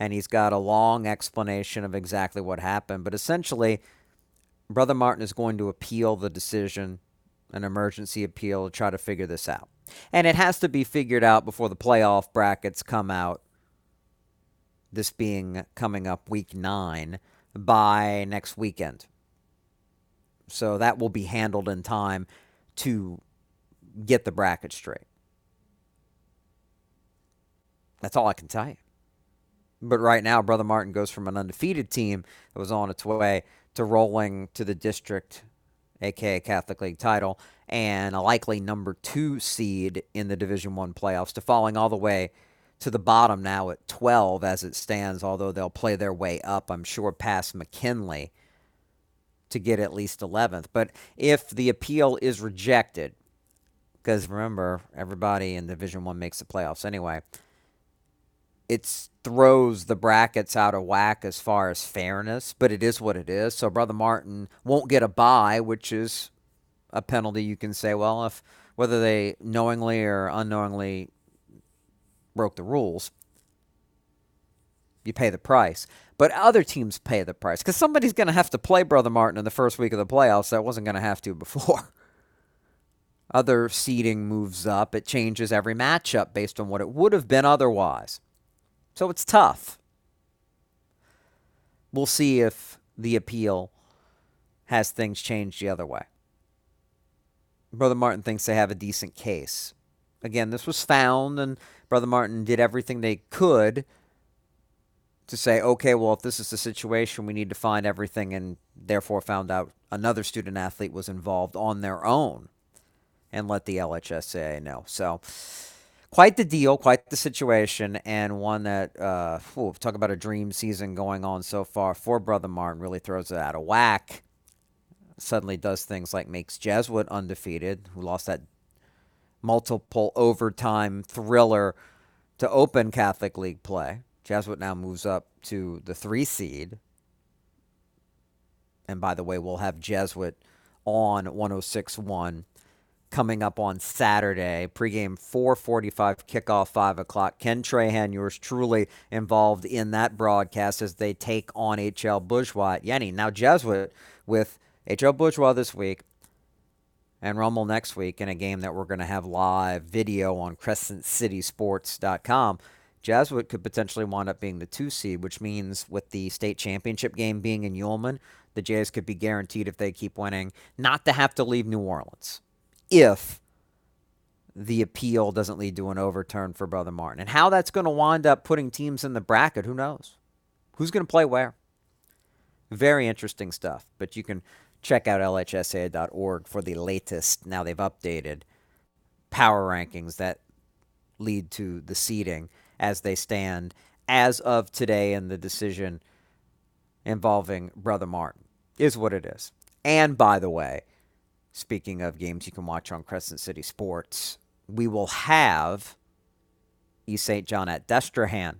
And he's got a long explanation of exactly what happened. But essentially, Brother Martin is going to appeal the decision, an emergency appeal, to try to figure this out. And it has to be figured out before the playoff brackets come out, this being coming up week nine, by next weekend. So that will be handled in time to get the bracket straight. That's all I can tell you. But right now, Brother Martin goes from an undefeated team that was on its way to rolling to the district, aka Catholic League title, and a likely number two seed in the Division One playoffs to falling all the way to the bottom now at 12 as it stands, although they'll play their way up, I'm sure, past McKinley to get at least 11th. But if the appeal is rejected, because remember, everybody in Division One makes the playoffs anyway. It throws the brackets out of whack as far as fairness, but it is what it is. So Brother Martin won't get a bye, which is a penalty. You can say, well, if whether they knowingly or unknowingly broke the rules, you pay the price. But other teams pay the price because somebody's going to have to play Brother Martin in the first week of the playoffs that wasn't going to have to before other seeding moves up. It changes every matchup based on what it would have been otherwise. So it's tough. We'll see if the appeal has things changed the other way. Brother Martin thinks they have a decent case. Again, this was found, and Brother Martin did everything they could to say, okay, well, if this is the situation, we need to find everything, and therefore found out another student athlete was involved on their own and let the LHSA know. So, quite the deal, quite the situation, and one that, uh, talk about a dream season going on so far for Brother Martin. Really throws it out of whack. Suddenly does things like makes Jesuit undefeated, who lost that multiple overtime thriller to open Catholic League play. Jesuit now moves up to the three seed. And by the way, we'll have Jesuit on 1061 coming up on Saturday. Pregame 445, kickoff 5 o'clock. Ken Trahan, yours truly, involved in that broadcast as they take on HL Bourgeois at Yenni. Now, Jesuit with HL Bourgeois this week and Rummel next week in a game that we're going to have live video on CrescentCitySports.com. Jesuit could potentially wind up being the two seed, which means with the state championship game being in Yulman, the Jays could be guaranteed if they keep winning not to have to leave New Orleans if the appeal doesn't lead to an overturn for Brother Martin. And how that's going to wind up putting teams in the bracket, who knows? Who's going to play where? Very interesting stuff. But you can check out lhsa.org for the latest. Now they've updated power rankings that lead to the seeding as they stand as of today and the decision involving Brother Martin is what it is. And by the way, speaking of games you can watch on Crescent City Sports, we will have East St. John at Destrehan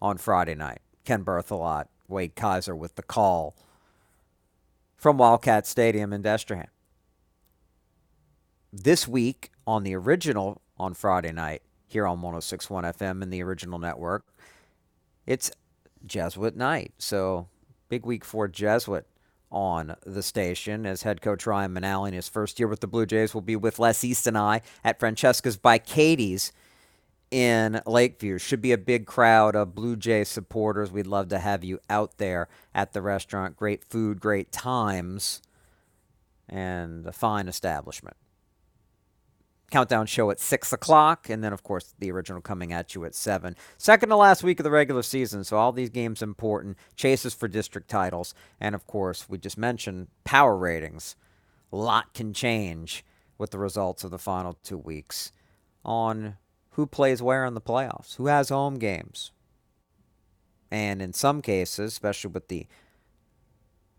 on Friday night. Ken Berthelot, Wade Kaiser with the call from Wildcat Stadium in Destrehan. This week on the original on Friday night here on 1061 FM in the original network, it's Jesuit night. So big week for Jesuit on the station as head coach Ryan Manale in his first year with the Blue Jays will be with Les East and I at Francesca's by Katie's in Lakeview. Should be a big crowd of Blue Jay supporters. We'd love to have you out there at the restaurant. Great food, great times, and a fine establishment. Countdown show at 6 o'clock, and then, of course, the original coming at you at 7. Second to last week of the regular season, so all these games important. Chases for district titles, and, of course, we just mentioned power ratings. A lot can change with the results of the final two weeks on who plays where in the playoffs, who has home games. And in some cases, especially with the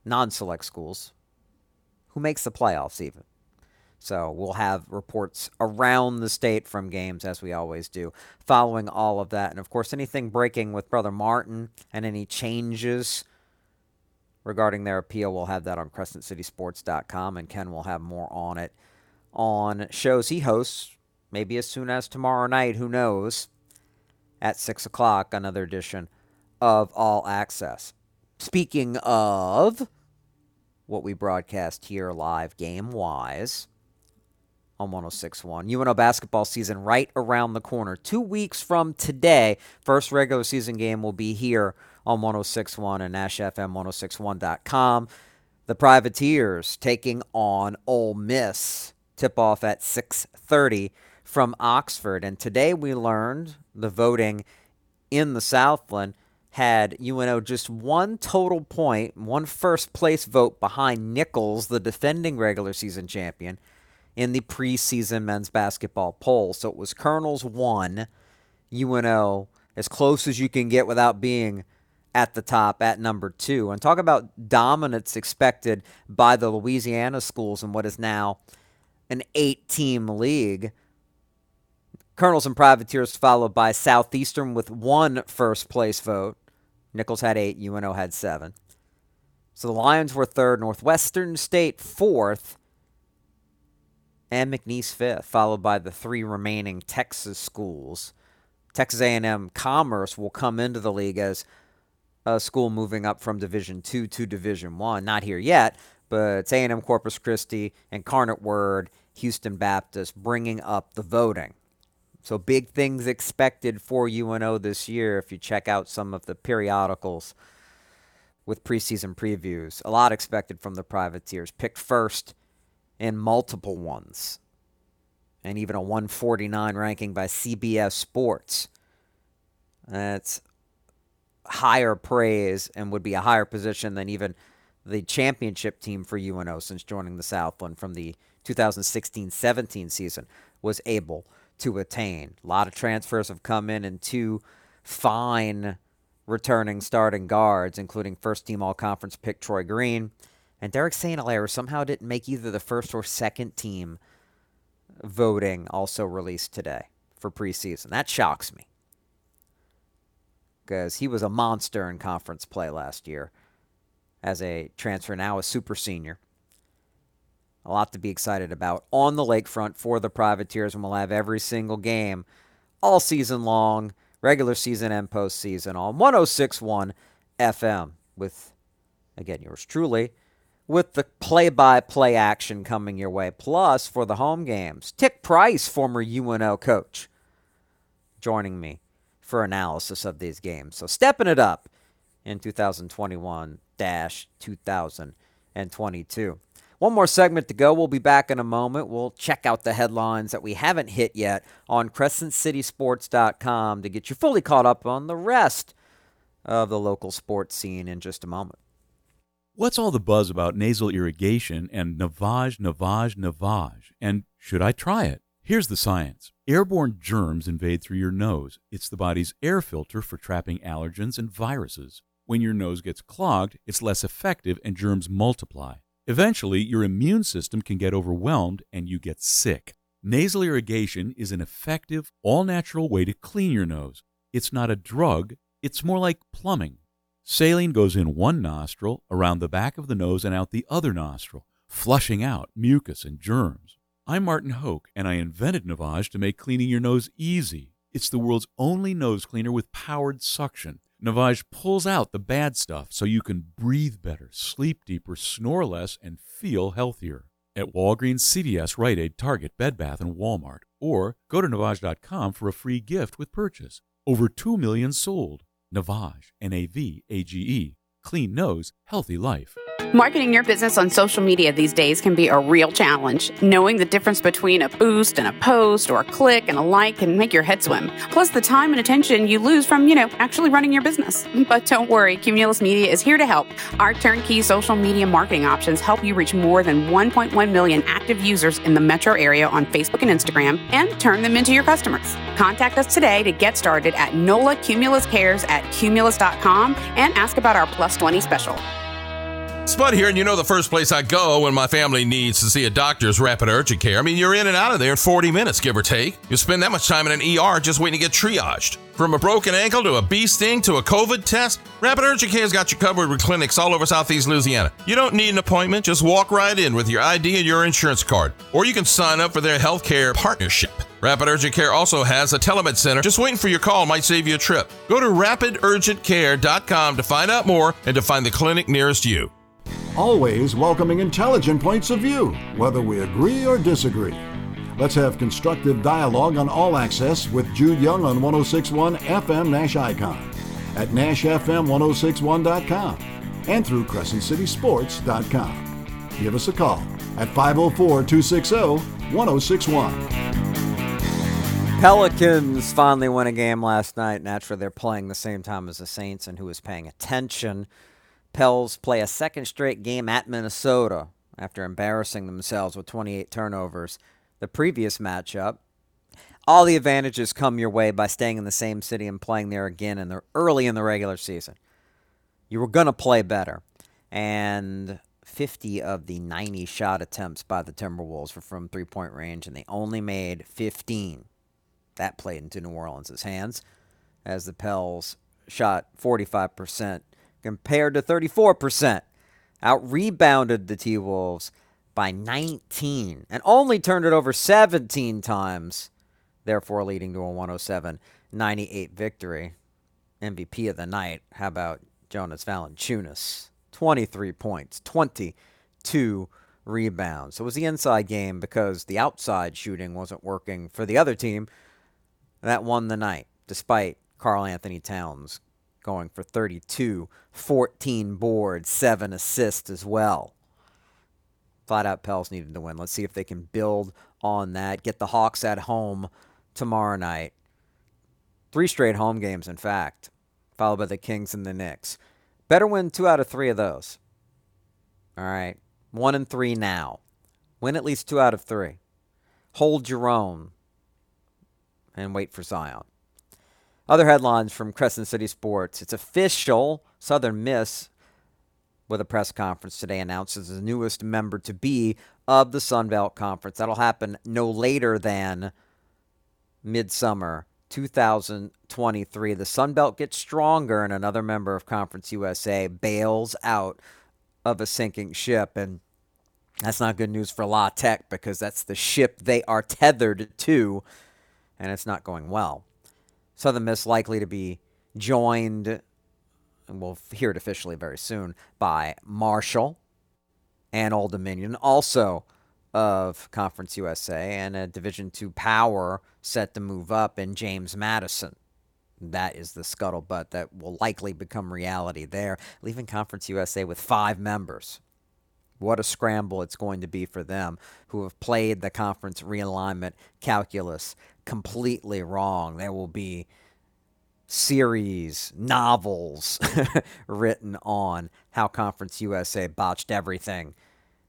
non select schools, who makes the playoffs even. So we'll have reports around the state from games as we always do, following all of that. And of course, anything breaking with Brother Martin and any changes regarding their appeal, we'll have that on CrescentCitySports.com, and Ken will have more on it on shows he hosts, maybe as soon as tomorrow night, who knows, at 6 o'clock, another edition of All Access. Speaking of what we broadcast here live game wise on 1061. UNO basketball season right around the corner. Two weeks from today, first regular season game will be here on 1061 and NashFM1061.com. The Privateers taking on Ole Miss. Tip off at 6:30 from Oxford. And today we learned the voting in the Southland had UNO just one total point, one first place vote behind Nicholls, the defending regular season champion, in the preseason men's basketball poll. So it was Colonels one, UNO as close as you can get without being at the top at number two. And talk about dominance expected by the Louisiana schools in what is now an eight team league. Colonels and Privateers followed by Southeastern with one first place vote. Nicholls had eight, UNO had seven. So the Lions were third, Northwestern State fourth, and McNeese fifth, followed by the three remaining Texas schools. Texas A&M Commerce will come into the league as a school moving up from Division Two to Division One. Not here yet, but it's A&M Corpus Christi, Incarnate Word, Houston Baptist bringing up the voting. So big things expected for UNO this year if you check out some of the periodicals with preseason previews. A lot expected from the Privateers. Picked first in multiple ones. And even a 149 ranking by CBS Sports. That's higher praise and would be a higher position than even the championship team for UNO since joining the Southland from the 2016 17 season was able to attain. A lot of transfers have come in, and two fine returning starting guards, including first team all conference pick Troy Green. And Derek St. Hilaire somehow didn't make either the first or second team voting also released today for preseason. That shocks me. Because he was a monster in conference play last year as a transfer, now a super senior. A lot to be excited about on the lakefront for the Privateers, and we'll have every single game all season long, regular season and postseason on 1061 FM with, again, yours truly, with the play by play action coming your way. Plus, for the home games, Tic Price, former UNO coach, joining me for analysis of these games. So, stepping it up in 2021 2022. One more segment to go. We'll be back in a moment. We'll check out the headlines that we haven't hit yet on CrescentCitySports.com to get you fully caught up on the rest of the local sports scene in just a moment. What's all the buzz about nasal irrigation and Navage, Navage, Navage? And should I try it? Here's the science. Airborne germs invade through your nose. It's the body's air filter for trapping allergens and viruses. When your nose gets clogged, it's less effective and germs multiply. Eventually, your immune system can get overwhelmed and you get sick. Nasal irrigation is an effective, all natural way to clean your nose. It's not a drug, it's more like plumbing. Saline goes in one nostril, around the back of the nose, and out the other nostril, flushing out mucus and germs. I'm Martin Hoke, and I invented Navage to make cleaning your nose easy. It's the world's only nose cleaner with powered suction. Navage pulls out the bad stuff so you can breathe better, sleep deeper, snore less, and feel healthier. At Walgreens, CVS, Rite Aid, Target, Bed Bath, and Walmart. Or go to Navage.com for a free gift with purchase. Over 2 million sold. Navage, N A V A G E. clean nose, healthy life. Marketing your business on social media these days can be a real challenge. Knowing the difference between a boost and a post or a click and a like can make your head swim. Plus, the time and attention you lose from, you know, actually running your business. But don't worry, Cumulus Media is here to help. Our turnkey social media marketing options help you reach more than 1.1 million active users in the metro area on Facebook and Instagram and turn them into your customers. Contact us today to get started at NOLA at cumulus.com and ask about our Plus 20 special. Spud here, and you know the first place I go when my family needs to see a doctor is Rapid Urgent Care. I mean, you're in and out of there in 40 minutes, give or take. You spend that much time in an ER just waiting to get triaged. From a broken ankle to a bee sting to a COVID test, Rapid Urgent Care's got you covered with clinics all over Southeast Louisiana. You don't need an appointment, just walk right in with your ID and your insurance card. Or you can sign up for their healthcare partnership. Rapid Urgent Care also has a telemed center. Just waiting for your call might save you a trip. Go to rapidurgentcare.com to find out more and to find the clinic nearest you. Always welcoming intelligent points of view, whether we agree or disagree. Let's have constructive dialogue on All Access with Jude Young on 1061 FM Nash Icon, at NashFM1061.com, and through CrescentCitySports.com. Give us a call at 504 260 1061. Pelicans finally won a game last night. Naturally, they're playing the same time as the Saints, and who is paying attention? Pels play a second straight game at Minnesota after embarrassing themselves with 28 turnovers the previous matchup. All the advantages come your way by staying in the same city and playing there again in the early in the regular season. You were going to play better. And 50 of the 90 shot attempts by the Timberwolves were from three-point range and they only made 15. That played into New Orleans' hands as the Pels shot 45% compared to 34%. Out rebounded the T Wolves by 19 and only turned it over 17 times, therefore leading to a 107 98 victory. MVP of the night. How about Jonas Valanciunas? 23 points, 22 rebounds. So it was the inside game because the outside shooting wasn't working for the other team. That won the night, despite Karl-Anthony Towns going for 32, 14 boards, 7 assists as well. Flat out Pels needed to win. Let's see if they can build on that. Get the Hawks at home tomorrow night. Three straight home games, in fact, followed by the Kings and the Knicks. Better win two out of three of those. All right. One and three now. Win at least two out of three. Hold your own and wait for Zion. Other headlines from Crescent City Sports. It's official. Southern Miss, with a press conference today, announces the newest member to be of the Sun Belt Conference. That'll happen no later than midsummer 2023. The Sun Belt gets stronger, and another member of Conference USA bails out of a sinking ship. And that's not good news for La Tech because that's the ship they are tethered to, and it's not going well. Southern Miss likely to be joined, and we'll hear it officially very soon, by Marshall and Old Dominion, also of Conference USA, and a Division two power set to move up in James Madison. That is the scuttlebutt that will likely become reality there, leaving Conference USA with five members. What a scramble it's going to be for them who have played the conference realignment calculus completely wrong. There will be series, novels written on how Conference USA botched everything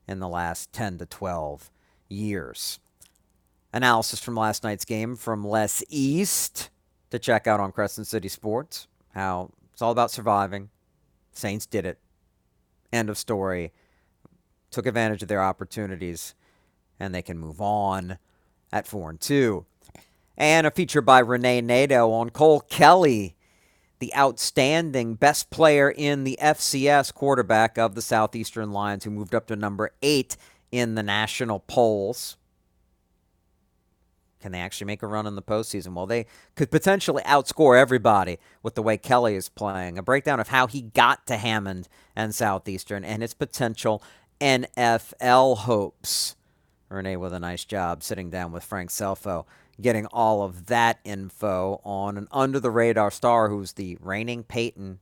in the last 10 to 12 years. Analysis from last night's game from Les East to check out on Crescent City Sports. How it's all about surviving. Saints did it. End of story. Took advantage of their opportunities, and they can move on at 4 and 2. And a feature by Renee Nato on Cole Kelly, the outstanding best player in the FCS quarterback of the Southeastern Lions, who moved up to number eight in the national polls. Can they actually make a run in the postseason? Well, they could potentially outscore everybody with the way Kelly is playing. A breakdown of how he got to Hammond and Southeastern and his potential NFL hopes. Renee with a nice job sitting down with Frank Scelfo getting all of that info on an under the radar star who's the reigning Payton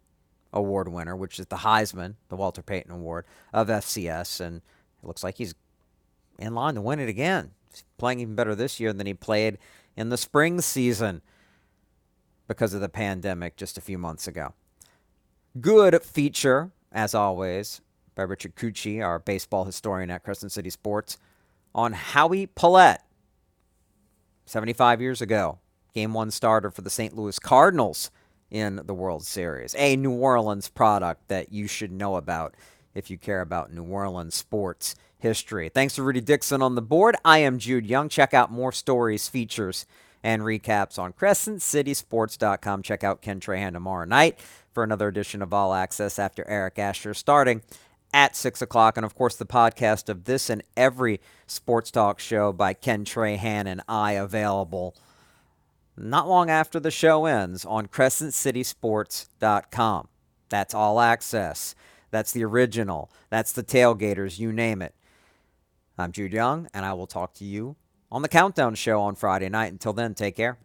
Award winner, which is the Heisman, the Walter Payton Award of FCS. And it looks like he's in line to win it again. He's playing even better this year than he played in the spring season because of the pandemic just a few months ago. Good feature, as always, by Richard Cuicchi, our baseball historian at Crescent City Sports, on Howie Pollet. 75 years ago, game one starter for the St. Louis Cardinals in the World Series. A New Orleans product that you should know about if you care about New Orleans sports history. Thanks to Rudy Dixon on the board. I am Jude Young. Check out more stories, features, and recaps on CrescentCitySports.com. Check out Ken Trahan tomorrow night for another edition of All Access after Eric Asher starting at 6 o'clock. And of course, the podcast of this and every sports talk show by Ken Trahan and I available not long after the show ends on CrescentCitySports.com. That's all access. That's the original. That's the tailgaters, you name it. I'm Jude Young, and I will talk to you on the Countdown Show on Friday night. Until then, take care.